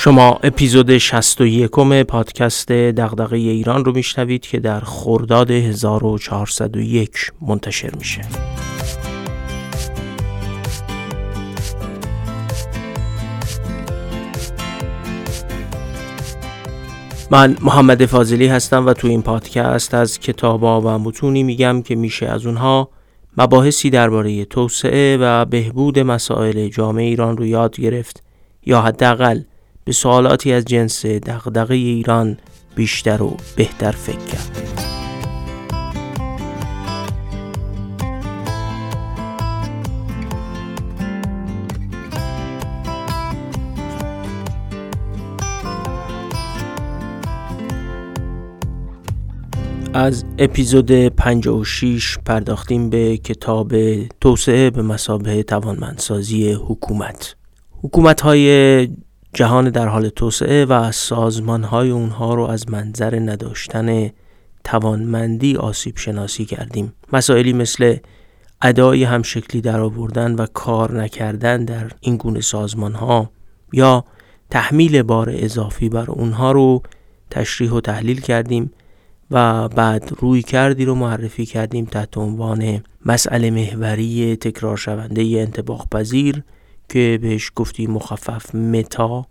شما اپیزود 61 پادکست دغدغه ایران رو میشنوید که در خرداد 1401 منتشر میشه. من محمد فاضلی هستم و تو این پادکست از کتابا و متونی میگم که میشه از اونها مباحثی درباره توسعه و بهبود مسائل جامعه ایران رو یاد گرفت یا حداقل به سوالاتی از جنس دغدغه ایران بیشتر و بهتر فکر کرد. از اپیزود 56 پرداختیم به کتاب توسعه به مسابه توانمندسازی حکومت حکومت های جهان در حال توسعه و سازمان های اونها رو از منظر نداشتن توانمندی آسیب شناسی کردیم. مسائلی مثل ادای همشکلی در آوردن و کار نکردن در این گونه سازمان ها یا تحمیل بار اضافی بر اونها رو تشریح و تحلیل کردیم و بعد روی کردی رو معرفی کردیم تحت عنوان مسئله محوری تکرار شونده انتباق پذیر که بهش گفتیم مخفف متا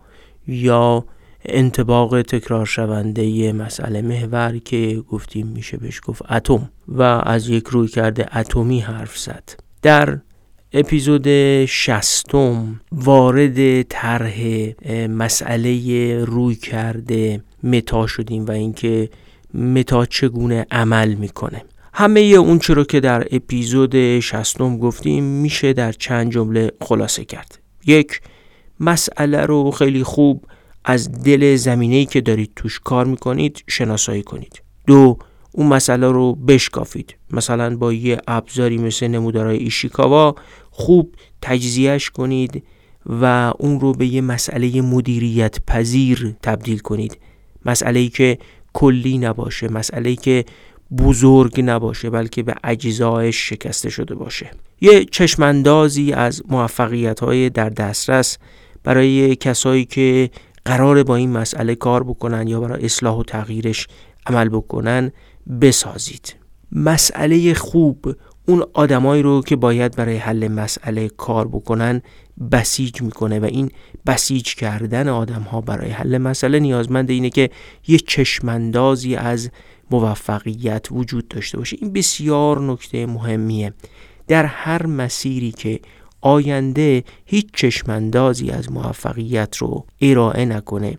یا انتباق تکرار شونده مسئله محور که گفتیم میشه بهش گفت اتم و از یک روی کرده اتمی حرف زد. در اپیزود شستم وارد طرح مسئله روی کرده متا شدیم و اینکه متا چگونه عمل می‌کنه. همه اون چرا که در اپیزود شستم گفتیم میشه در چند جمله خلاصه کرد. یک مسئله رو خیلی خوب از دل زمینه‌ای که دارید توش کار می‌کنید شناسایی کنید. دو اون مسئله رو بشکافید. مثلا با یه ابزاری مثل نمودارهای ایشیکاوا خوب تجزیهش کنید و اون رو به یه مسئله مدیریت پذیر تبدیل کنید. مسئله ای که کلی نباشه مسئله که بزرگ نباشه بلکه به اجزایش شکسته شده باشه. یه چشماندازی از موفقیت های در دسترس برای کسایی که قرار با این مسئله کار بکنن یا برای اصلاح و تغییرش عمل بکنن بسازید. مسئله خوب اون آدمایی رو که باید برای حل مسئله کار بکنن بسیج می‌کنه و این بسیج کردن آدم ها برای حل مسئله نیازمند اینه که یه چشمندازی از موفقیت وجود داشته باشه این بسیار نکته مهمیه در هر مسیری که آینده هیچ چشمندازی از موفقیت رو ارائه نکنه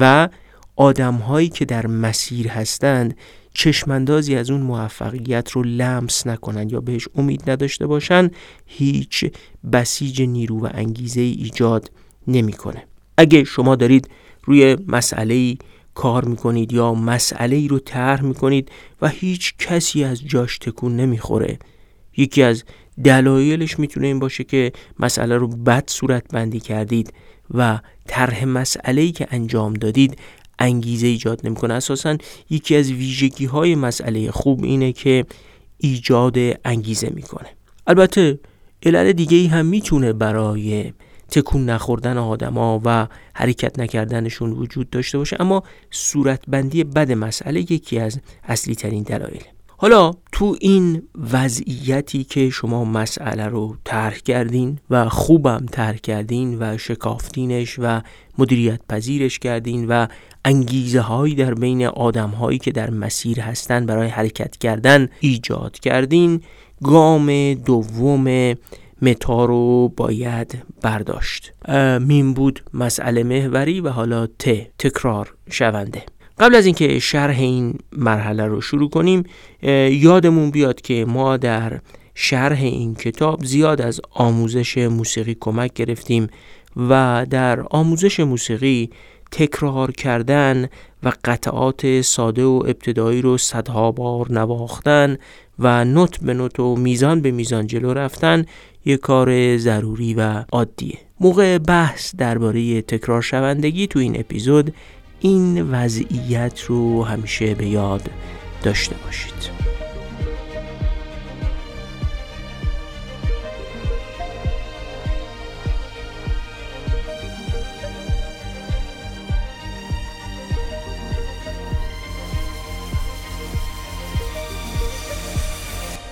و آدم هایی که در مسیر هستند چشماندازی از اون موفقیت رو لمس نکنن یا بهش امید نداشته باشن هیچ بسیج نیرو و انگیزه ای ایجاد نمی‌کنه. اگه شما دارید روی مسئله کار می‌کنید یا مسئله ای رو طرح می‌کنید و هیچ کسی از جاش تکون نمی‌خوره. یکی از دلایلش می‌تونه این باشه که مسئله رو بد صورت بندی کردید و طرح مسئله ای که انجام دادید انگیزه ایجاد نمی‌کنه. اساسا یکی از ویژگی های مسئله خوب اینه که ایجاد انگیزه می‌کنه. البته علل دیگه ای هم می‌تونه برای تکون نخوردن آدما و حرکت نکردنشون وجود داشته باشه اما صورتبندی بد مسئله یکی از اصلی ترین دلایل. حالا تو این وضعیتی که شما مسئله رو طرح کردین و خوبم طرح کردین و شکافتینش و مدیریت پذیرش کردین و انگیزه هایی در بین آدم هایی که در مسیر هستن برای حرکت کردن ایجاد کردین گام دوم متا رو باید برداشت. میم بود مسئله محوری و حالا ت تکرار شونده. قبل از اینکه شرح این مرحله رو شروع کنیم یادمون بیاد که ما در شرح این کتاب زیاد از آموزش موسیقی کمک گرفتیم و در آموزش موسیقی تکرار کردن و قطعات ساده و ابتدایی رو صدها بار نواختن و نوت به نوت و میزان به میزان جلو رفتن یک کار ضروری و عادیه. موقع بحث درباره تکرار شوندگی تو این اپیزود این وضعیت رو همیشه به یاد داشته باشید.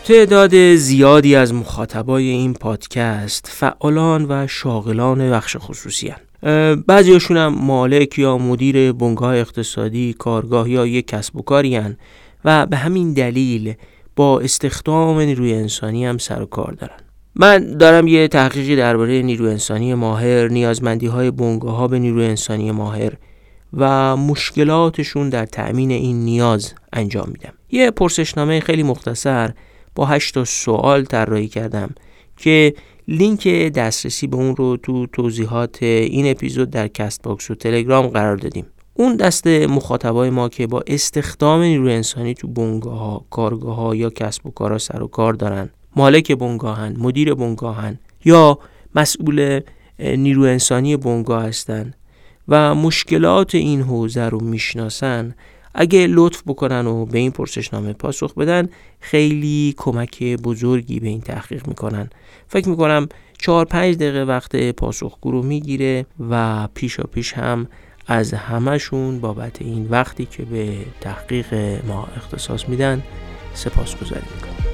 تعداد زیادی از مخاطبای این پادکست فعالان و شاغلان بخش خصوصی هن. بعضیاشون هم مالک یا مدیر بنگاه اقتصادی کارگاه یا یک کسب و کاری هن و به همین دلیل با استخدام نیروی انسانی هم سر و کار دارن من دارم یه تحقیقی درباره نیروی انسانی ماهر نیازمندی های بنگاه ها به نیروی انسانی ماهر و مشکلاتشون در تأمین این نیاز انجام میدم یه پرسشنامه خیلی مختصر با هشت سوال طراحی کردم که لینک دسترسی به اون رو تو توضیحات این اپیزود در Castbox و تلگرام قرار دادیم. اون دست مخاطبای ما که با استخدام نیروی انسانی تو بنگاه ها، کارگاه ها یا کسب و کارا سر و کار دارن مالک بنگاهن، مدیر بنگاهن یا مسئول نیروی انسانی بنگاه هستن و مشکلات این حوزه رو می‌شناسن اگه لطف بکنن و به این پرسشنامه پاسخ بدن خیلی کمک بزرگی به این تحقیق می‌کنن. فکر می‌کنم چهار پنج دقیقه وقت پاسخگو رو می‌گیره و پیشا پیش هم از همهشون بابت این وقتی که به تحقیق ما اختصاص میدن سپاس گذاری می‌کنم.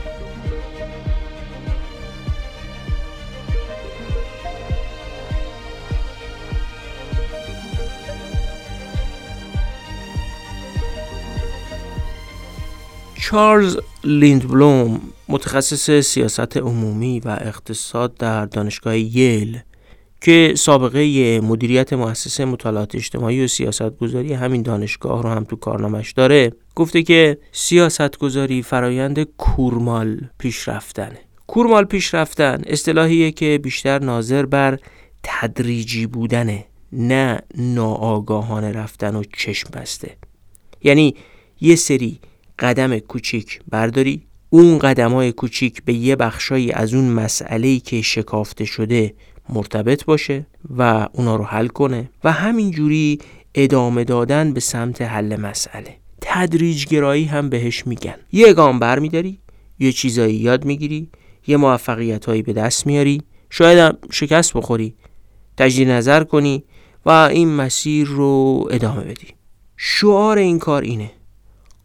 چارلز لیندبلوم متخصص سیاست عمومی و اقتصاد در دانشگاه ییل که سابقه مدیریت مؤسسه مطالعات اجتماعی و سیاست گذاری همین دانشگاه رو هم تو کارنامش داره گفته که سیاست گذاری فرایند کورمال پیشرفتنه. کورمال پیشرفتن اصطلاحیه که بیشتر ناظر بر تدریجی بودنه نه ناآگاهانه رفتن و چشم بسته. یعنی یه سری قدم کوچیک برداری. اون قدم های کوچیک به یه بخشایی از اون مسئله که شکافته شده مرتبط باشه و اونا رو حل کنه و همینجوری ادامه دادن به سمت حل مسئله. تدریج گرایی هم بهش میگن. یه گام برمیداری یه چیزایی یاد می‌گیری یه موفقیت هایی به دست میاری. شاید هم شکست بخوری تجدید نظر کنی و این مسیر رو ادامه بدی. شعار این کار اینه.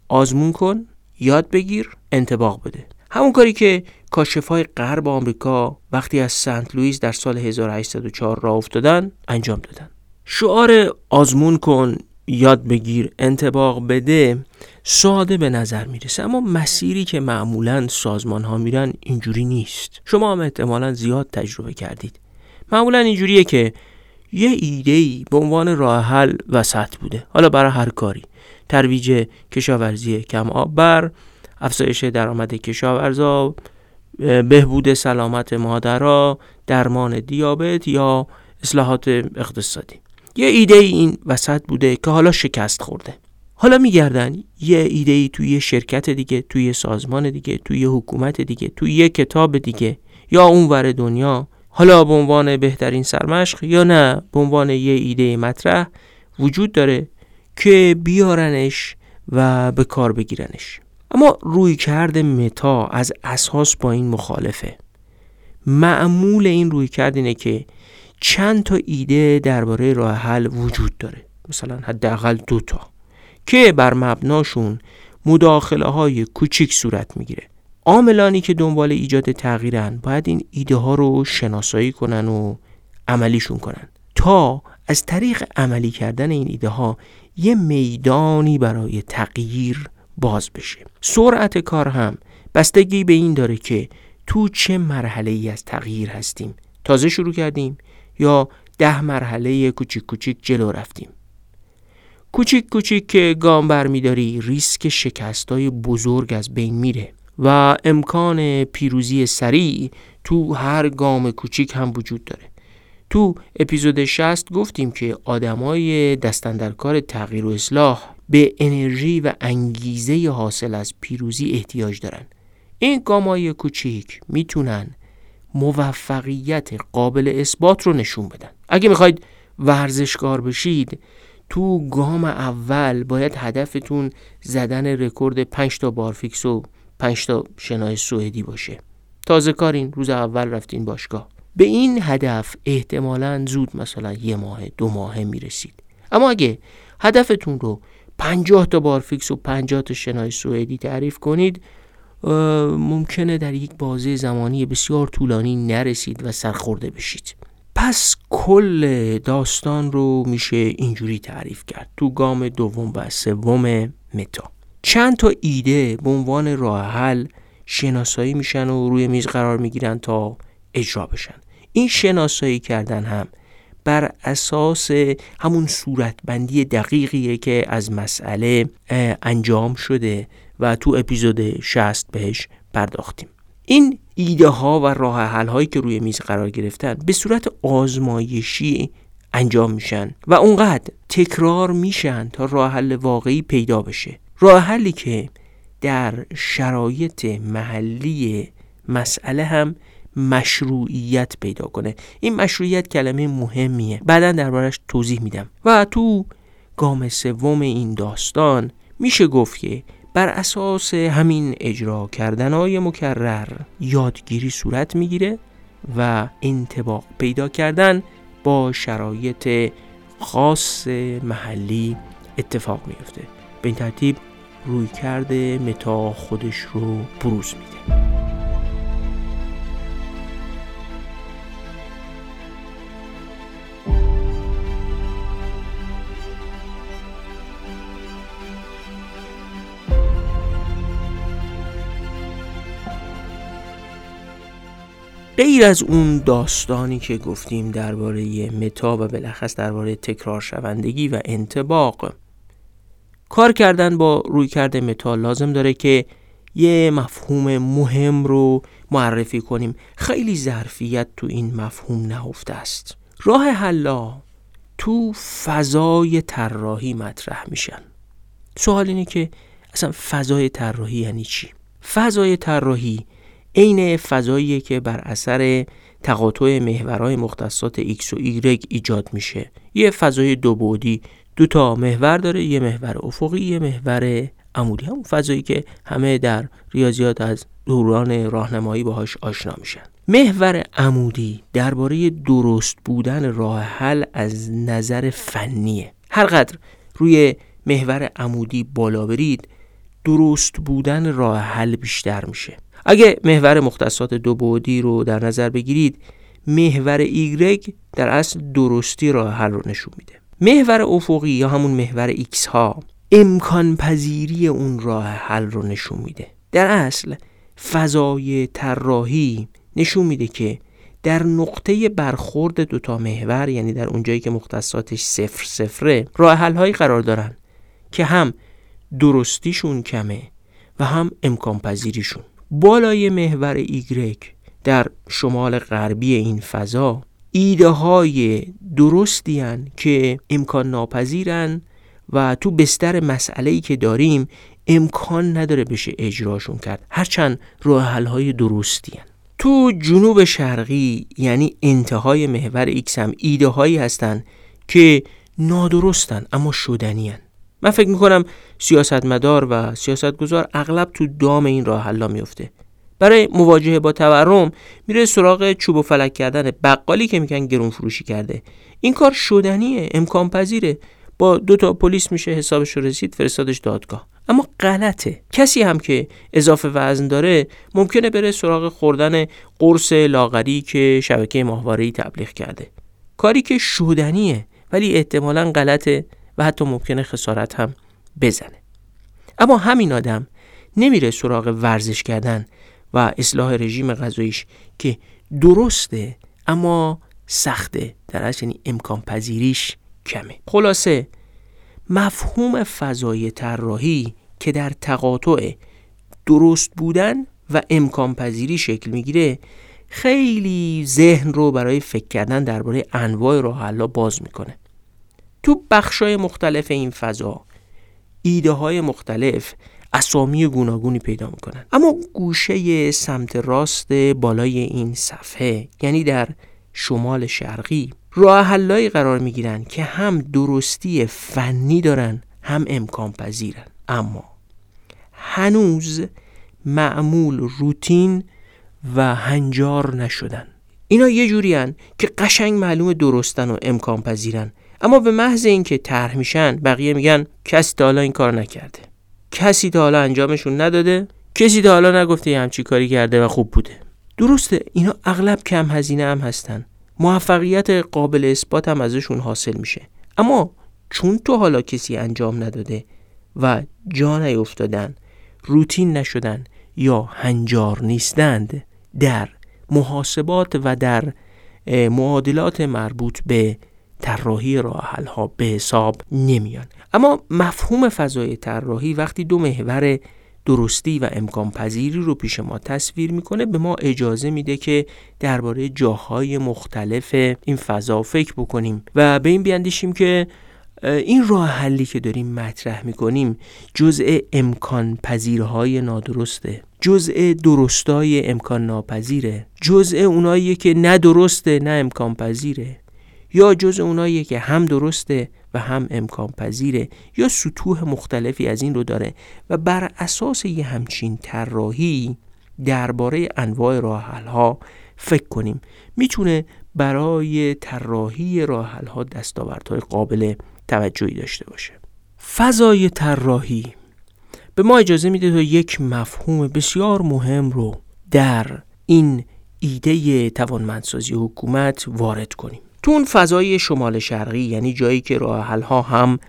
آزمون کن یاد بگیر انتباق بده. همون کاری که کاشفای غرب آمریکا وقتی از سنت لوئیس در سال 1804 راه افتادن انجام دادن. شعار آزمون کن یاد بگیر انتباق بده ساده به نظر می‌رسه. اما مسیری که معمولا سازمان ها میرن اینجوری نیست. شما هم احتمالا زیاد تجربه کردید. معمولا اینجوریه که یه ایده ای به عنوان راه حل وسط بوده. حالا برای هر کاری. ترویج کشاورزی کم آب بر افزایش درآمد کشاورزا بهبود سلامت مادرها درمان دیابت یا اصلاحات اقتصادی. یه ایده ای این وسط بوده که حالا شکست خورده. حالا میگردن یه ایده ای توی یه شرکت دیگه توی سازمان دیگه توی حکومت دیگه توی یه کتاب دیگه یا اونور دنیا. حالا به عنوان بهترین سرمشق یا نه؟ به عنوان یه ایده مطرح وجود داره که بیارنش و به کار بگیرنش. اما روی کرد متا از اساس با این مخالفه. معمول این روی کرد اینه که چند تا ایده درباره راه حل وجود داره. مثلا حداقل دو تا. که بر مبناشون مداخله های کوچیک صورت می‌گیره. عاملانی که دنبال ایجاد تغییرن باید این ایده ها رو شناسایی کنن و عملیشون کنن. تا از طریق عملی کردن این ایده ها یه میدانی برای تغییر باز بشه. سرعت کار هم بستگی به این داره که تو چه مرحله ای از تغییر هستیم. تازه شروع کردیم یا ده مرحله کوچیک کوچیک جلو رفتیم. کوچیک کوچیک که گام برمیداری ریسک شکستای بزرگ از بین میره و امکان پیروزی سریع تو هر گام کوچیک هم وجود داره. تو اپیزود 60 گفتیم که آدمای دستن در کار تغییر و اصلاح به انرژی و انگیزه حاصل از پیروزی احتیاج دارن. این گامای کوچیک می‌تونن موفقیت قابل اثبات رو نشون بدن. اگه می‌خواید ورزشکار بشید تو گام اول باید هدفتون زدن رکورد 5 تا بارفیکس و 5 تا شنای سوئدی باشه. تازه کارین روز اول رفتین باشگاه. به این هدف احتمالا زود مثلا یه ماه دو ماه می‌رسید. اما اگه هدفتون رو پنجاه تا بارفیکس و پنجاه تا شنای سوئدی تعریف کنید ممکنه در یک بازه زمانی بسیار طولانی نرسید و سرخورده بشید. پس کل داستان رو میشه اینجوری تعریف کرد. تو گام دوم و سوم متا. چند تا ایده به عنوان راه حل شناسایی میشن و روی میز قرار می‌گیرن تا اجرا بشن. این شناسایی کردن هم بر اساس همون صورتبندی دقیقیه که از مسئله انجام شده و تو اپیزود 60 بهش پرداختیم. این ایده ها و راه حل هایی که روی میز قرار گرفتن به صورت آزمایشی انجام میشن و اونقدر تکرار میشن تا راه حل واقعی پیدا بشه. راه حلی که در شرایط محلی مسئله هم مشروعیت پیدا کنه. این مشروعیت کلمه مهمیه. بعدا دربارش توضیح میدم. و تو گام سوم این داستان میشه گفت که بر اساس همین اجرا کردن های مکرر یادگیری صورت می‌گیره و انتباق پیدا کردن با شرایط خاص محلی اتفاق میفته به این ترتیب روی کرده متا خودش رو بروز میده. غیر از اون داستانی که گفتیم درباره متا و بالاخص درباره تکرار شوندگی و انتباق کار کردن با روی کرده متا لازم داره که یه مفهوم مهم رو معرفی کنیم. خیلی ظرفیت تو این مفهوم نهفته است. راه حلا تو فضای طراحی مطرح میشن. سوال اینه که اصلا فضای طراحی یعنی چی؟ فضای طراحی عین فضایی که بر اثر تقاطع محورهای مختصات X و Y ایجاد میشه. یه فضای دو بعدی دو تا محور داره یه محور افقی یه محور عمودی. همون فضایی که همه در ریاضیات از دوران راهنمایی باهاش آشنا میشن. محور عمودی درباره درست بودن راه حل از نظر فنیه. هرقدر روی محور عمودی بالا برید درست بودن راه حل بیشتر میشه. اگه محور مختصات دو بعدی رو در نظر بگیرید محور ایگرگ در اصل درستی راه حل رو نشون میده. محور افقی یا همون محور ایکس ها امکان پذیری اون راه حل رو نشون میده. در اصل فضای طراحی نشون میده که در نقطه برخورد دوتا محور یعنی در اونجایی که مختصاتش صفر صفره راه حل هایی قرار دارن که هم درستیشون کمه و هم امکان پذیریشون بالای محور ایگرگ در شمال غربی این فضا ایده های درستی که امکان ناپذیرن و تو بستر مسئله ای که داریم امکان نداره بشه اجراشون کرد هرچند راه حل های درستی هن. تو جنوب شرقی یعنی انتهای محور ایکس هم ایده هایی هستن که نادرستن اما شدنی هن. من فکر می‌کنم سیاستمدار و سیاستگزار اغلب تو دام این راه حلا میفته برای مواجهه با تورم میره سراغ چوب و فلک کردن بقالی که میگن گرون فروشی کرده. این کار شدنیه امکان پذیره. با دو تا پلیس میشه حسابش رو رسید فرستادش دادگاه. اما غلطه. کسی هم که اضافه وزن داره ممکنه بره سراغ خوردن قرص لاغری که شبکه ماهواره‌ای تبلیغ کرده. کاری که شدنیه ولی احتمالا غلطه. و حتی ممکنه خسارت هم بزنه. اما همین آدم نمیره سراغ ورزش کردن و اصلاح رژیم غذاییش که درسته اما سخته. در اصل یعنی امکان پذیریش کمه. خلاصه مفهوم فضای طراحی که در تقاطع درست بودن و امکان پذیری شکل می‌گیره خیلی ذهن رو برای فکر کردن درباره انواع راه باز می‌کنه. تو بخشای مختلف این فضا ایده های مختلف اسامی گوناگونی پیدا می‌کنن. اما گوشه سمت راست بالای این صفحه یعنی در شمال شرقی راه حلایی قرار می‌گیرن که هم درستی فنی دارن هم امکان پذیرن. اما هنوز معمول روتین و هنجار نشدن. اینا یه جوری که قشنگ معلوم درستن و امکان پذیرن. اما به محض اینکه طرح میشن بقیه میگن کسی تا حالا این کار نکرده. کسی تا حالا انجامشون نداده کسی تا حالا نگفته همچی کاری کرده و خوب بوده. درسته اینا اغلب کم هزینه هم هستن. موفقیت قابل اثبات هم ازشون حاصل میشه. اما چون تو حالا کسی انجام نداده و جا نیفتادن روتین نشدن یا هنجار نیستند در محاسبات و در معادلات مربوط به طراحی راه ها به حساب نمیان. اما مفهوم فضای طراحی وقتی دو محور درستی و امکان پذیری رو پیش ما تصویر می‌کنه به ما اجازه میده که درباره جاهای مختلف این فضا فکر بکنیم و به این بیاندیشیم که این راه حلی که داریم مطرح می‌کنیم جزء امکان پذیرهای نادرسته جزء درستای امکان ناپذیره جزء اونایی که نه درسته نه امکان پذیره یا جزء اونایی که هم درسته و هم امکان پذیره یا سطوح مختلفی از این رو داره و بر اساس یه همچین طراحی درباره انواع راحل ها فکر کنیم. می‌تونه برای طراحی راحل ها دستاوردهای قابل توجهی داشته باشه. فضای طراحی. به ما اجازه میده تا یک مفهوم بسیار مهم رو در این ایده توانمندسازی حکومت وارد کنیم. تو اون فضای شمال شرقی یعنی جایی که راه ها هم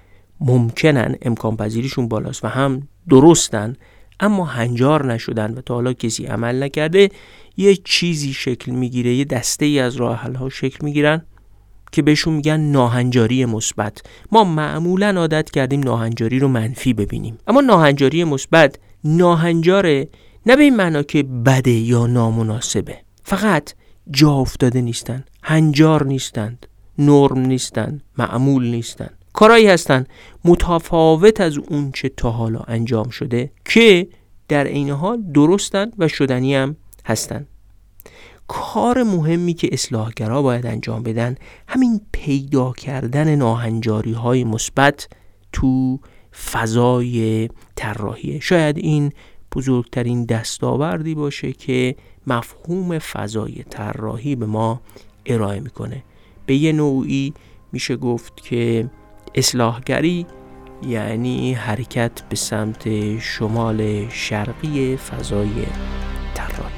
ممکنن امکان پذیریشون بالاست و هم درستن اما هنجار نشدن و تا حالا کسی عمل نکرده یه چیزی شکل می‌گیره یه دسته ای از راه ها شکل می‌گیرن که بهشون میگن ناهنجاری مثبت. ما معمولا عادت کردیم ناهنجاری رو منفی ببینیم. اما ناهنجاری مثبت ناهنجاره نه به این معنا که بده یا نامناسبه. فقط جا افتاده نیستن. هنجار نیستند نرم نیستند معمول نیستند. کارایی هستند متفاوت از اون چه تا حالا انجام شده که در عین حال درستند و شدنی هم هستند. کار مهمی که اصلاحگرا باید انجام بدن همین پیدا کردن ناهنجاری های مثبت تو فضای طراحی. شاید این بزرگترین دستاوردی باشه که مفهوم فضای طراحی به ما ارائه می‌کنه. به یه نوعی میشه گفت که اصلاحگری یعنی حرکت به سمت شمال شرقی فضای طراحی.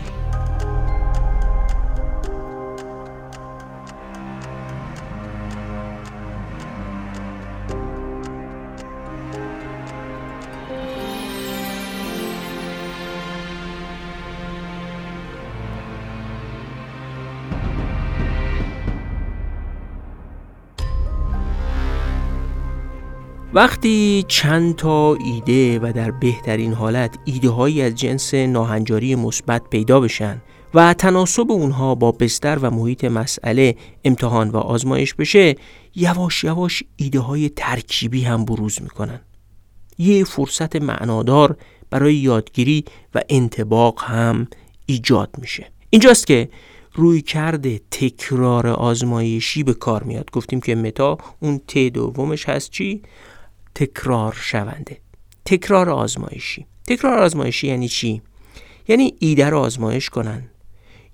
وقتی چند تا ایده و در بهترین حالت ایده هایی از جنس ناهنجاری مثبت پیدا بشن و تناسب اونها با بستر و محیط مسئله امتحان و آزمایش بشه یواش یواش ایده های ترکیبی هم بروز می‌کنن. یه فرصت معنادار برای یادگیری و انتباق هم ایجاد میشه. اینجاست که روی کرده تکرار آزمایشی به کار میاد. گفتیم که متا اون ت دومش هست چی؟ تکرار شونده. تکرار آزمایشی. تکرار آزمایشی یعنی چی؟ یعنی ایده رو آزمایش کنن.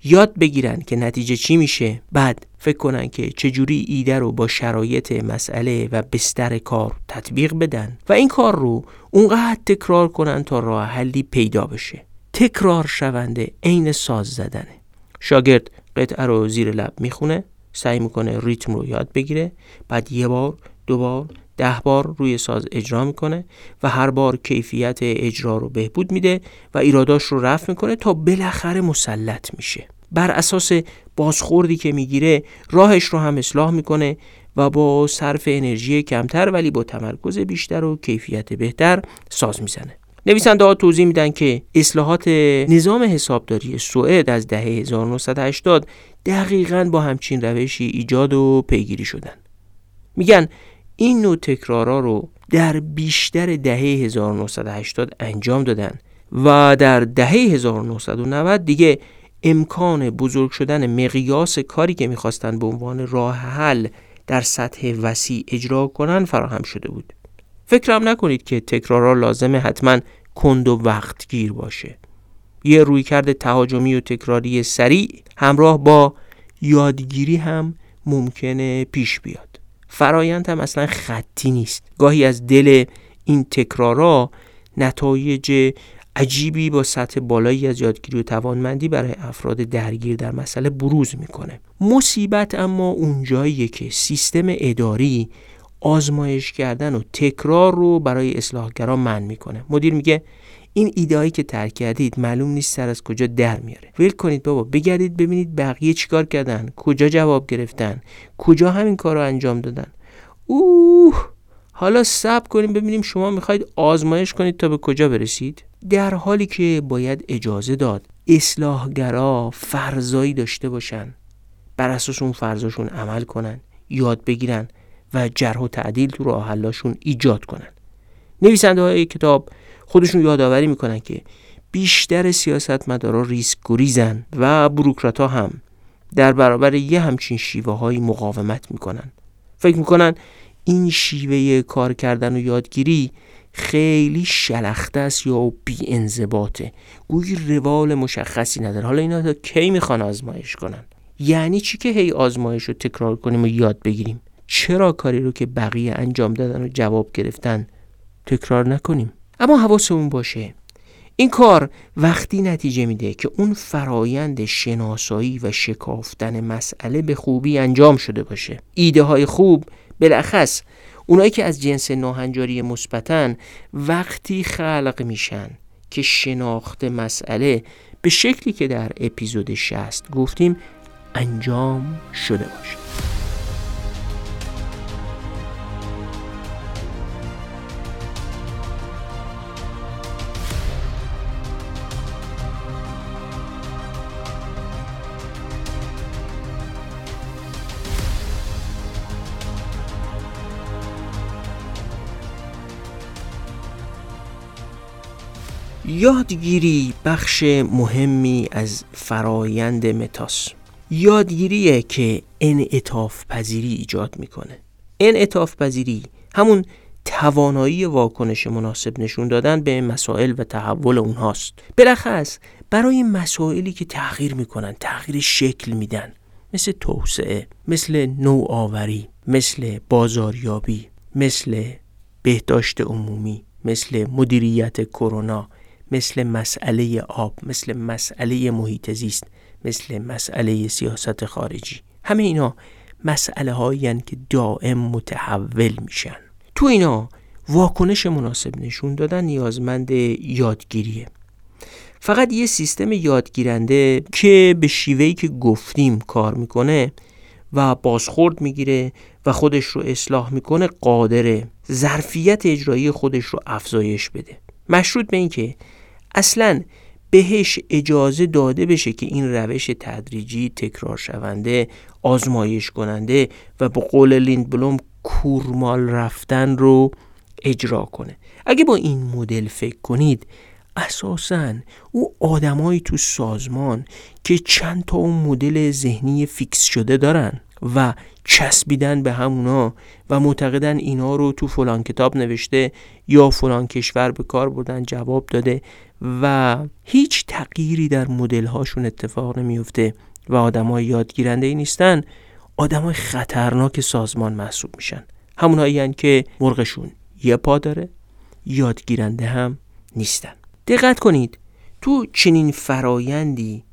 یاد بگیرن که نتیجه چی میشه. بعد فکر کنن که چجوری ایده رو با شرایط مسئله و بستر کار تطبیق بدن و این کار رو اونقدر تکرار کنن تا راه حلی پیدا بشه. تکرار شونده عین ساز زدنه. شاگرد قطعه رو زیر لب می‌خونه سعی می‌کنه ریتم رو یاد بگیره بعد یه بار دو بار ده بار روی ساز اجرا می‌کنه و هر بار کیفیت اجرا رو بهبود میده و ایراداش رو رفع می‌کنه تا بالاخره مسلط میشه. بر اساس بازخوردی که می‌گیره راهش رو هم اصلاح می‌کنه و با صرف انرژی کمتر ولی با تمرکز بیشتر و کیفیت بهتر ساز می‌زنه. نویسنده ها توضیح میدن که اصلاحات نظام حسابداری سوئد از دهه 1980 دقیقا با همچین روشی ایجاد و پیگیری شدن. میگن این نوع تکرارا رو در بیشتر دهه 1980 انجام دادن و در دهه 1990 دیگه امکان بزرگ شدن مقیاس کاری که می‌خواستن به عنوان راه حل در سطح وسیع اجرا کنن فراهم شده بود. فکرم نکنید که تکرارا لازمه حتما کند و وقتگیر باشه. یه رویکرد تهاجمی و تکراری سریع همراه با یادگیری هم ممکنه پیش بیاد. فرایند هم اصلا خطی نیست. گاهی از دل این تکرارا نتایج عجیبی با سطح بالایی از یادگیری و توانمندی برای افراد درگیر در مسئله بروز می‌کنه. مصیبت اما اونجاییه که سیستم اداری آزمایش کردن و تکرار رو برای اصلاحگران من می‌کنه. مدیر میگه این ایدهایی که ترک کردید معلوم نیست سر از کجا در میاره. ول کنید بابا بگردید ببینید بقیه چیکار کردن کجا جواب گرفتن کجا همین کار رو انجام دادن. اوه! حالا صبر کنیم ببینیم شما می‌خواید آزمایش کنید تا به کجا برسید. در حالی که باید اجازه داد اصلاحگرا فرضایی داشته باشن. بر اساس اون فرضاشون عمل کنن یاد بگیرن و جرح و تعدیل تو راه حلاشون ایجاد کنن. نویسنده های کتاب خودشون یادآوری می‌کنن که بیشتر سیاستمدارا ریسک گریزن و بروکرات هم در برابر یه همچین شیوه های مقاومت می‌کنن. فکر می‌کنن این شیوه کار کردن و یادگیری خیلی شلخته است یا بی انضباطه گویی روال مشخصی نداره. حالا اینا تا کی می‌خوان آزمایش کنن؟ یعنی چی که هی آزمایش رو تکرار کنیم و یاد بگیریم؟ چرا کاری رو که بقیه انجام دادن و جواب گرفتن تکرار نکنیم؟ اما حواسمون باشه. این کار وقتی نتیجه میده که اون فرایند شناسایی و شکافتن مسئله به خوبی انجام شده باشه. ایده های خوب بالاخص اونایی که از جنس ناهنجاری مثبتن وقتی خلق میشن که شناخت مسئله به شکلی که در اپیزود 60 گفتیم انجام شده باشه. یادگیری بخش مهمی از فرایند متاس. یادگیریه که انعطاف پذیری ایجاد می‌کنه. انعطاف پذیری همون توانایی واکنش مناسب نشون دادن به مسائل و تحول اونهاست. بلخص برای مسائلی که تغییر می‌کنن تغییر شکل میدن. مثل توسعه مثل نوآوری مثل بازاریابی مثل بهداشت عمومی مثل مدیریت کرونا. مثل مسئله آب مثل مسئله محیط زیست مثل مسئله سیاست خارجی. همه اینا مسئله هایی که دائم متحول میشن. تو اینا واکنش مناسب نشون دادن نیازمند یادگیریه. فقط یه سیستم یادگیرنده که به شیوهی که گفتیم کار می‌کنه و بازخورد می‌گیره و خودش رو اصلاح می‌کنه قادره ظرفیت اجرایی خودش رو افزایش بده. مشروط به اینکه اصلا بهش اجازه داده بشه که این روش تدریجی تکرار شونده آزمایش کننده و به قول لیند بلوم کورمال رفتن رو اجرا کنه. اگه با این مدل فکر کنید اساسا او آدمایی تو سازمان که چند تا اون مدل ذهنی فیکس شده دارن. و چسبیدن به همونا و معتقدن اینا رو تو فلان کتاب نوشته یا فلان کشور به کار بردن جواب داده و هیچ تغییری در مدل هاشون اتفاق نمیفته و آدمای یادگیرنده ای نیستن آدمای خطرناک سازمان محسوب میشن. همونایی که مرغشون یه پا داره یادگیرنده هم نیستن. دقت کنید تو چنین فرایندی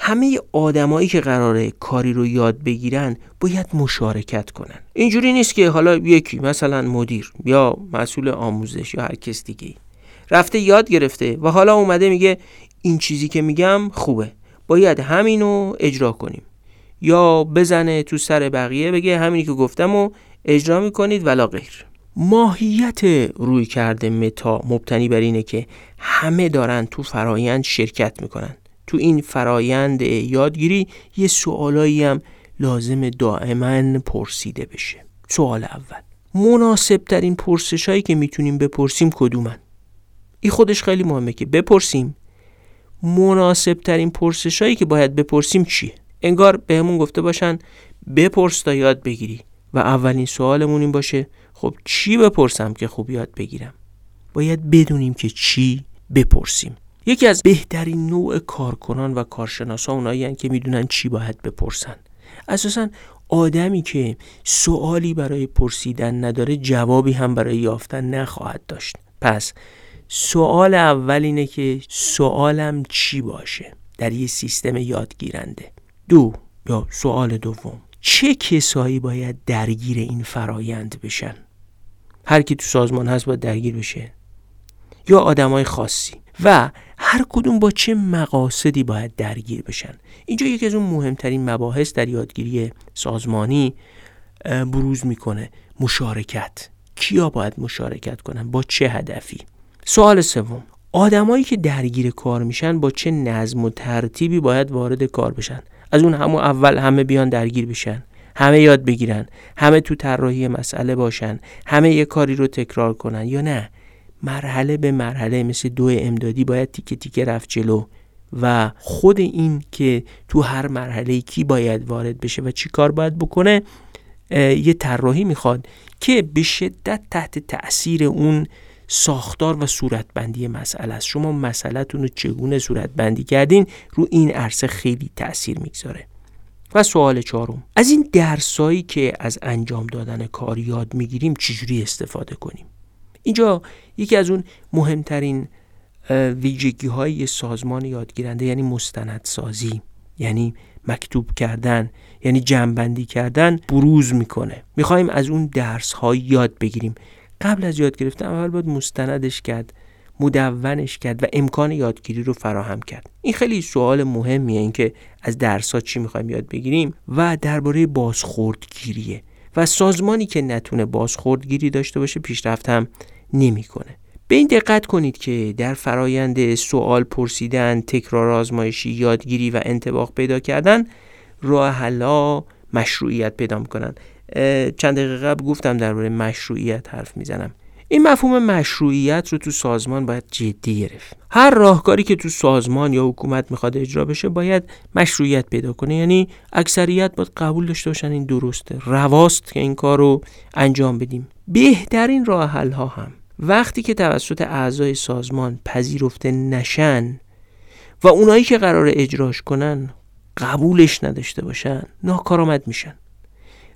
همه آدمایی که قراره کاری رو یاد بگیرن باید مشارکت کنن. اینجوری نیست که حالا یکی مثلا مدیر یا مسئول آموزش یا هر کس دیگه رفته یاد گرفته و حالا اومده میگه این چیزی که میگم خوبه. باید همینو اجرا کنیم. یا بزنه تو سر بقیه بگه همینی که گفتم و اجرا می‌کنید ولا غیر. ماهیت روی کرده متا مبتنی بر اینه که همه دارن تو فرایند شرکت می‌کنن. تو این فرایند یادگیری یه سوالایی هم لازم دائما پرسیده بشه. سوال اول. مناسب ترین پرسش هایی که می‌تونیم بپرسیم کدومن؟ این خودش خیلی مهمه که بپرسیم. مناسب ترین پرسش هایی که باید بپرسیم چیه؟ انگار بهمون گفته باشن بپرس تا یاد بگیری و اولین سوالمون این باشه خب چی بپرسم که خوب یاد بگیرم؟ باید بدونیم که چی بپرسیم. یکی از بهترین نوع کارکنان و کارشناسا اونایی که می‌دونن چی باید بپرسن. اساسا آدمی که سوالی برای پرسیدن نداره جوابی هم برای یافتن نخواهد داشت. پس سوال اول اینه که سوالم چی باشه در یه سیستم یادگیرنده؟ دو یا سوال دوم چه کسایی باید درگیر این فرایند بشن؟ هر کی تو سازمان هست باید درگیر بشه. یا آدمای خاصی. و هر کدوم با چه مقاصدی باید درگیر بشن. اینجا یکی از اون مهمترین مباحث در یادگیری سازمانی بروز می‌کنه. مشارکت. کیا باید مشارکت کنن؟ با چه هدفی؟ سوال سوم. آدمایی که درگیر کار میشن با چه نظم و ترتیبی باید وارد کار بشن؟ از اون همون اول همه بیان درگیر بشن. همه یاد بگیرن. همه تو طراحی مسئله باشن. همه یه کاری رو تکرار کنن یا نه؟ مرحله به مرحله مثل دو امدادی باید تیکه تیکه رفت جلو. و خود این که تو هر مرحله کی باید وارد بشه و چی کار باید بکنه یه طراحی می‌خواد که به شدت تحت تاثیر اون ساختار و صورتبندی مسئله است. شما مسئلهتون رو چگونه صورتبندی کردین رو این عرصه خیلی تاثیر می‌گذاره. و سوال چهارم از این درسایی که از انجام دادن کار یاد می‌گیریم چجوری استفاده کنیم؟ اینجا یکی از اون مهمترین ویژگی های سازمان یادگیرنده یعنی مستندسازی یعنی مکتوب کردن یعنی جمعبندی کردن بروز می‌کنه. می‌خوایم از اون درس های یاد بگیریم. قبل از یاد گرفتن اول باید مستندش کرد مدونش کرد و امکان یادگیری رو فراهم کرد. این خیلی سوال مهمیه اینکه از درس ها چی می‌خوایم یاد بگیریم و درباره بازخوردگیریه. و سازمانی که نتونه بازخوردگیری داشته باشه پیشرفت هم نمی‌کنه. به این دقت کنید که در فرایند سوال پرسیدن، تکرار آزمایشی، یادگیری و انتباق پیدا کردن راه حلا مشروعیت پیدا می‌کنن. چند دقیقه قبل گفتم درباره مشروعیت حرف می‌زنم. این مفهوم مشروعیت رو تو سازمان باید جدی گرفت. هر راهکاری که تو سازمان یا حکومت می‌خواد اجرا بشه باید مشروعیت پیدا کنه. یعنی اکثریت باید قبول داشته باشن این درسته. رواست که این کار رو انجام بدیم. بهترین راه حل ها هم. وقتی که توسط اعضای سازمان پذیرفته نشن و اونایی که قرار اجراش کنن قبولش نداشته باشن ناکارآمد میشن.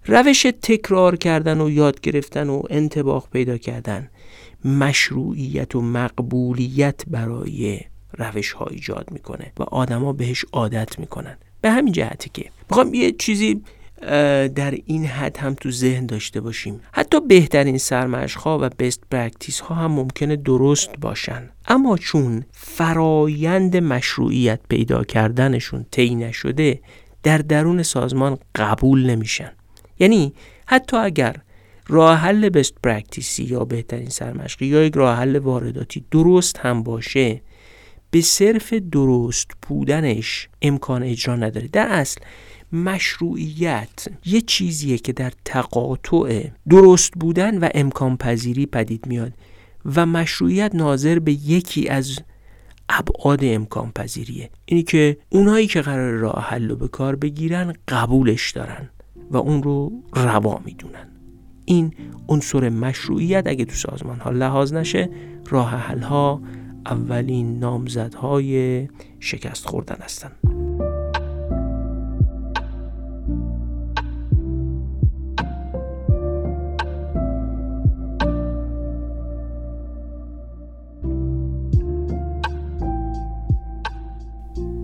روش تکرار کردن و یاد گرفتن و انتباق پیدا کردن. مشروعیت و مقبولیت برای روش ها ایجاد می‌کنه و آدما بهش عادت می‌کنن. به همین جهتی که می‌خوام یه چیزی در این حد هم تو ذهن داشته باشیم. حتی بهترین سرمشقها و best practice ها هم ممکنه درست باشن. اما چون فرایند مشروعیت پیدا کردنشون طی نشده در درون سازمان قبول نمیشن. یعنی حتی اگر راه حل best practice ی یا بهترین سرمشقی یا یک راه حل وارداتی درست هم باشه به صرف درست بودنش امکان اجرا نداره. در اصل مشروعیت یه چیزیه که در تقاطع درست بودن و امکان پذیری پدید میاد و مشروعیت ناظر به یکی از ابعاد امکان پذیریه. اینی که اونایی که قرار راه حل رو به کار بگیرن قبولش دارن. و اون رو روا می‌دونن این عنصر مشروعیت اگه تو سازمان ها لحاظ نشه راه حل ها اولین نامزدهای شکست خوردن هستند.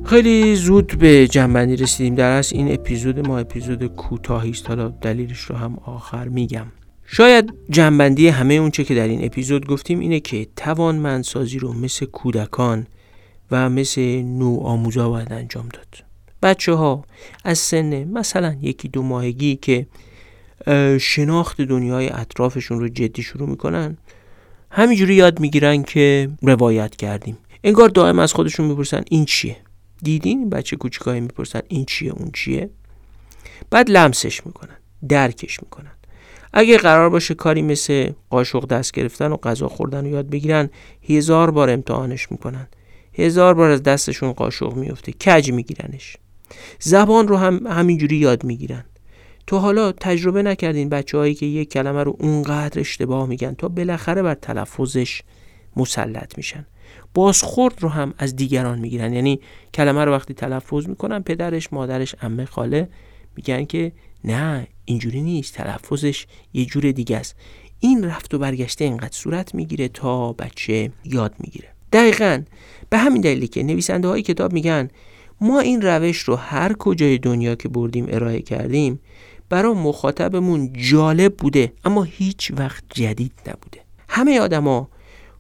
خیلی زود به جنبندی رسیدیم. در از این اپیزود ما اپیزود کوتاهی است. حالا دلیلش رو هم آخر میگم. شاید جنبندی همه اونچه که در این اپیزود گفتیم اینه که توانمندسازی رو مثل کودکان و مثل نو آموزا باید انجام داد. بچه ها از سن مثلا یکی دو ماهگی که شناخت دنیای اطرافشون رو جدی شروع می‌کنن همینجوری یاد می‌گیرن که روایت کردیم. انگار دائم از خودشون می‌پرسن این چیه؟ دیدین؟ بچه کوچیکایی می‌پرسن این چیه اون چیه؟ بعد لمسش می‌کنن درکش می‌کنن. اگه قرار باشه کاری مثل قاشق دست گرفتن و غذا خوردن رو یاد بگیرن هزار بار امتحانش می‌کنن. هزار بار از دستشون قاشق میفته کج میگیرنش. زبان رو هم همینجوری یاد می‌گیرن. تو حالا تجربه نکردین بچه هایی که یک کلمه رو اونقدر اشتباه میگن تا بالاخره بر تلفظش مسلط میشن. بازخورد رو هم از دیگران می‌گیرن. یعنی کلمه رو وقتی تلفظ می‌کنن پدرش مادرش امه خاله میگن که نه اینجوری نیست تلفظش یه جور دیگه است. این رفت و برگشته اینقدر صورت می‌گیره تا بچه یاد می‌گیره. دقیقا به همین دلیلی که نویسنده های کتاب میگن ما این روش رو هر کجای دنیا که بردیم ارائه کردیم برای مخاطبمون جالب بوده اما هیچ وقت جدید نبوده. همه آدما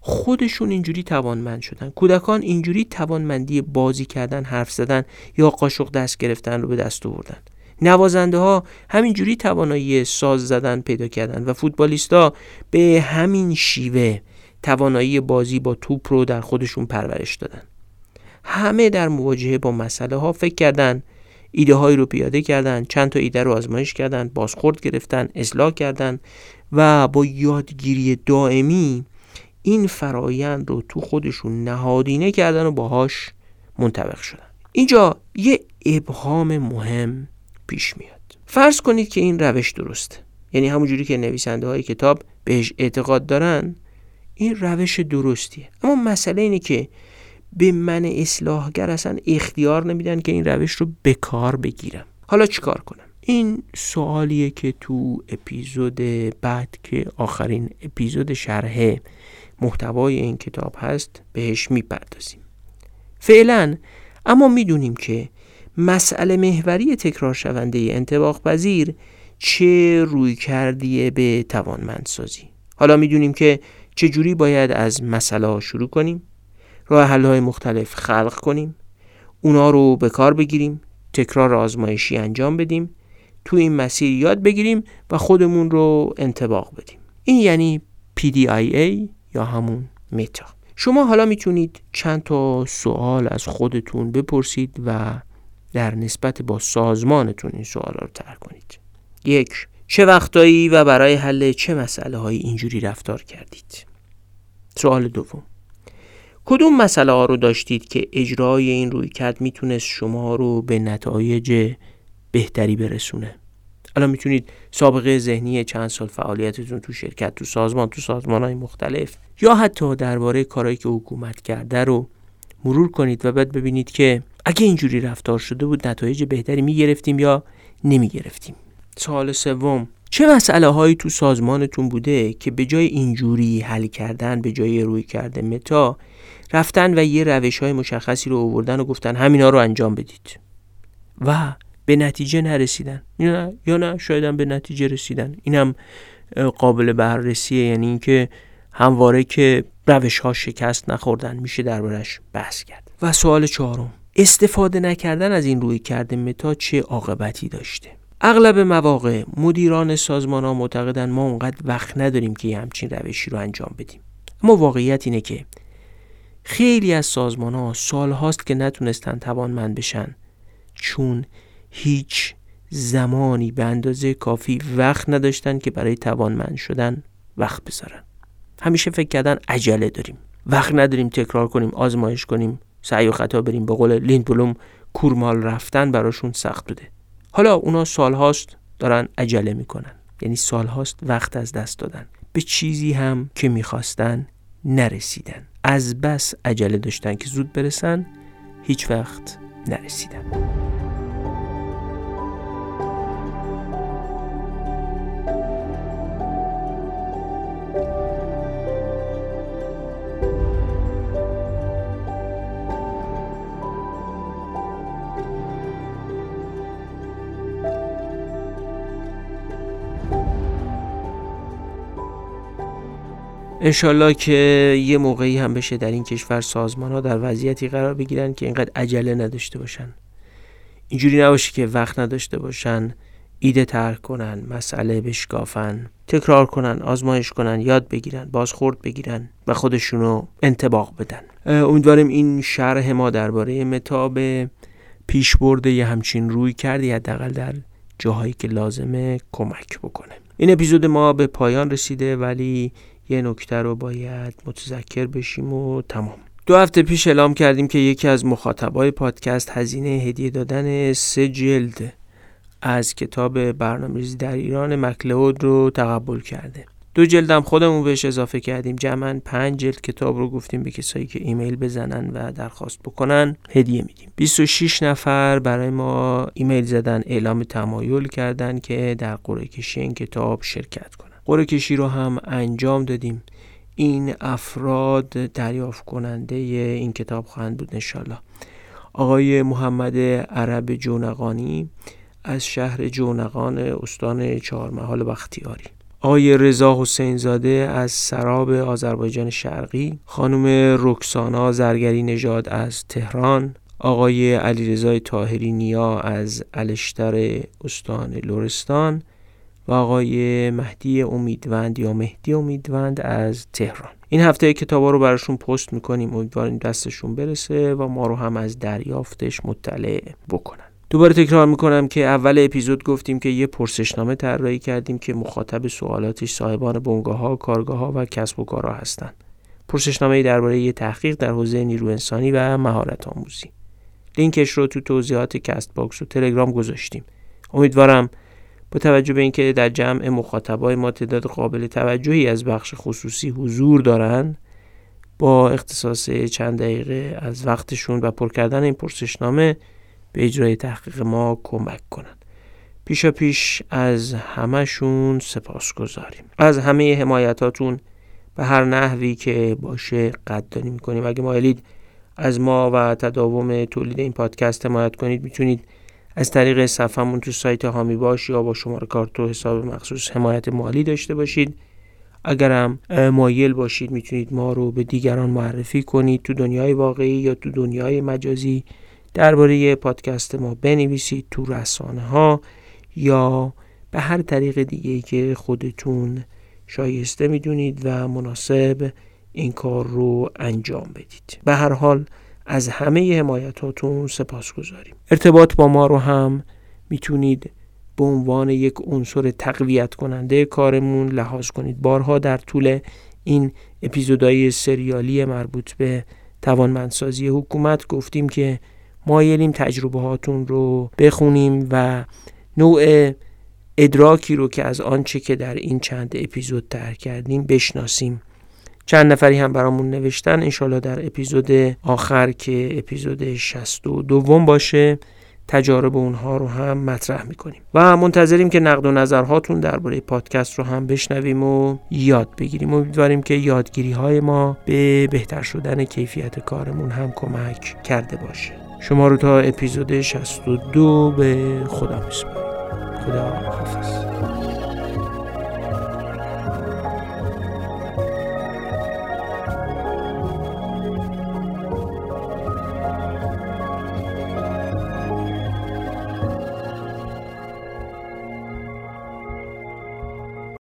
خودشون اینجوری توانمند شدن. کودکان اینجوری توانمندی بازی کردن حرف زدن یا قاشق دست گرفتن رو به دست آوردن. نوازنده ها همینجوری توانایی ساز زدن پیدا کردن و فوتبالیستا به همین شیوه توانایی بازی با توپ رو در خودشون پرورش دادن. همه در مواجهه با مسئله ها فکر کردن ایده هایی رو پیاده کردن چند تا ایده رو آزمایش کردن بازخورد گرفتن اصلاح کردن و با یادگیری دائمی این فرایند رو تو خودشون نهادینه کردن و باهاش منطبق شدن. اینجا یه ابهام مهم پیش میاد. فرض کنید که این روش درسته. یعنی همونجوری که نویسنده های کتاب بهش اعتقاد دارن این روش درستیه. اما مسئله اینه که به من اصلاحگر اصلا اختیار نمیدن که این روش رو به کار بگیرم. حالا چیکار کنم؟ این سوالیه که تو اپیزود بعد که آخرین اپیزود شرح محتوای این کتاب هست بهش می‌پردازیم. فعلا اما می‌دونیم که مسئله محوری تکرار شونده انتباق پذیر چه روی کردیه به توانمندسازی. حالا می‌دونیم که چجوری باید از مسئله شروع کنیم راه های مختلف خلق کنیم اونا رو به کار بگیریم تکرار آزمایشی انجام بدیم تو این مسیر یاد بگیریم و خودمون رو انتباق بدیم. این یعنی PDIA همون متا. شما حالا می‌تونید چند تا سوال از خودتون بپرسید و در نسبت با سازمانتون این سوال رو ترک کنید. یک چه وقتایی و برای حل چه مسئله های اینجوری رفتار کردید؟ سوال دوم کدوم مسئله ها رو داشتید که اجرای این روی کرد می‌تونست شما رو به نتایج بهتری برسونه؟ الان می‌تونید سابقه ذهنی چند سال فعالیتتون تو شرکت تو سازمان تو سازمان های مختلف یا حتی درباره کارهایی که حکومت کرده رو مرور کنید و بعد ببینید که اگه اینجوری رفتار شده بود نتایج بهتری می‌گرفتیم یا نمی‌گرفتیم. سوال سوم چه مسئله هایی تو سازمانتون بوده که به جای اینجوری حل کردن به جای روی کرده متا رفتن و یه روش های مشخصی رو آوردن و گفتن همینا رو انجام بدید؟ و به نتیجه نرسیدن. یا یا نه؟ شاید به نتیجه رسیدن. اینم قابل بررسیه. یعنی اینکه همواره که روش ها شکست نخوردن میشه دربارش بحث کرد. و سوال چهارم. استفاده نکردن از این روی کرده متا چه عاقبتی داشته؟ اغلب مواقع مدیران سازمان ها معتقدن ما اونقدر وقت نداریم که یه همچین روشی رو انجام بدیم. اما واقعیت اینه که خیلی از سازمان ها سال هاست که نتونستن توانمند بشن. چون هیچ زمانی به اندازه کافی وقت نداشتن که برای توانمند شدن وقت بذارن. همیشه فکر کردن عجله داریم. وقت نداریم تکرار کنیم آزمایش کنیم سعی و خطا بریم. به قول لیند کورمال رفتن براشون سخت بوده. حالا اونا سالهاست دارن عجله می‌کنن. یعنی سالهاست وقت از دست دادن. به چیزی هم که می‌خواستن نرسیدن. از بس عجله داشتن که زود برسن هیچ وقت نرسیدن. انشالله که یه موقعی هم بشه در این کشور سازمان ها در وضعیتی قرار بگیرن که اینقدر عجله نداشته باشن. اینجوری نباشه که وقت نداشته باشن ایده ترک کنن مسئله بشکافن تکرار کنن آزمایش کنن یاد بگیرن بازخورد بگیرن و خودشونو انتباق بدن. امیدواریم این شرح ما درباره متاب پیش برده یه همچین روی کردی حداقل در جاهایی که لازمه کمک بکنه. این اپیزود ما به پایان رسیده ولی یه نکته رو باید متذکر بشیم و تمام. دو هفته پیش اعلام کردیم که یکی از مخاطبای پادکست هزینه هدیه دادن سه جلد از کتاب برنامه‌ریزی در ایران مکلود رو تقبل کرده. دو جلدم خودمون بهش اضافه کردیم. جمعا پنج جلد کتاب رو گفتیم به کسایی که ایمیل بزنن و درخواست بکنن هدیه میدیم. 26 نفر برای ما ایمیل زدن اعلام تمایل کردن که در قرعه کشی این کتاب شرکت کنن. قره کشی رو هم انجام دادیم. این افراد دریافت کننده این کتاب خواهند بود انشالله آقای محمد عرب جونقانی از شهر جونقان استان چهارمحال بختیاری. آقای رضا حسین زاده از سراب آذربایجان شرقی. خانم رکسانا زرگری نژاد از تهران. آقای علیرضا طاهری نیا از الشتر استان لورستان و آقای مهدی امیدوند یا مهدی امیدوند از تهران این هفته کتابا رو براشون پست می‌کنیم امیدواریم دستشون برسه و ما رو هم از دریافتش مطلع بکنن دوباره تکرار می‌کنم که اول اپیزود گفتیم که یه پرسشنامه طراحی کردیم که مخاطب سوالاتش صاحبان بنگاه ها، کارگاه ها و کسب و کارها هستند. پرسشنامه درباره یه تحقیق در حوزه نیرو انسانی و مهارت آموزی. لینکش رو تو توضیحات Castbox و تلگرام گذاشتیم. امیدوارم با توجه به اینکه در جمع مخاطبای ما تعداد قابل توجهی از بخش خصوصی حضور دارند با اختصاص چند دقیقه از وقتشون و پر کردن این پرسشنامه به اجرای تحقیق ما کمک کنند. پیشا پیش از همهشون سپاس گذاریم از همه حمایتاتون به هر نحوی که باشه قدردانی می‌کنیم. اگه مایلید از ما و تداوم تولید این پادکست حمایت کنید می‌تونید از طریق صفحمون تو سایت هامی باش یا با شماره کارت و حساب مخصوص حمایت مالی داشته باشید. اگرم مایل باشید می‌تونید ما رو به دیگران معرفی کنید تو دنیای واقعی یا تو دنیای مجازی. درباره پادکست ما بنویسید تو رسانه ها یا به هر طریق دیگه که خودتون شایسته می‌دونید و مناسب این کار رو انجام بدید. به هر حال از همه حمایتاتون سپاس گذاریم ارتباط با ما رو هم می‌تونید به عنوان یک عنصر تقویت کننده کارمون لحاظ کنید. بارها در طول این اپیزودهای سریالی مربوط به توانمندسازی حکومت گفتیم که مایلیم تجربه هاتون رو بخونیم و نوع ادراکی رو که از آنچه که در این چند اپیزود تر کردیم بشناسیم. چند نفری هم برامون نوشتن. انشالله در اپیزود آخر که اپیزود 62 دوم باشه تجارب اونها رو هم مطرح می‌کنیم. و منتظریم که نقد و نظرهاتون درباره پادکست رو هم بشنویم و یاد بگیریم. امیدواریم که یادگیری های ما به بهتر شدن کیفیت کارمون هم کمک کرده باشه. شما رو تا اپیزود 62 به خدا میسپاریم. خدا حافظ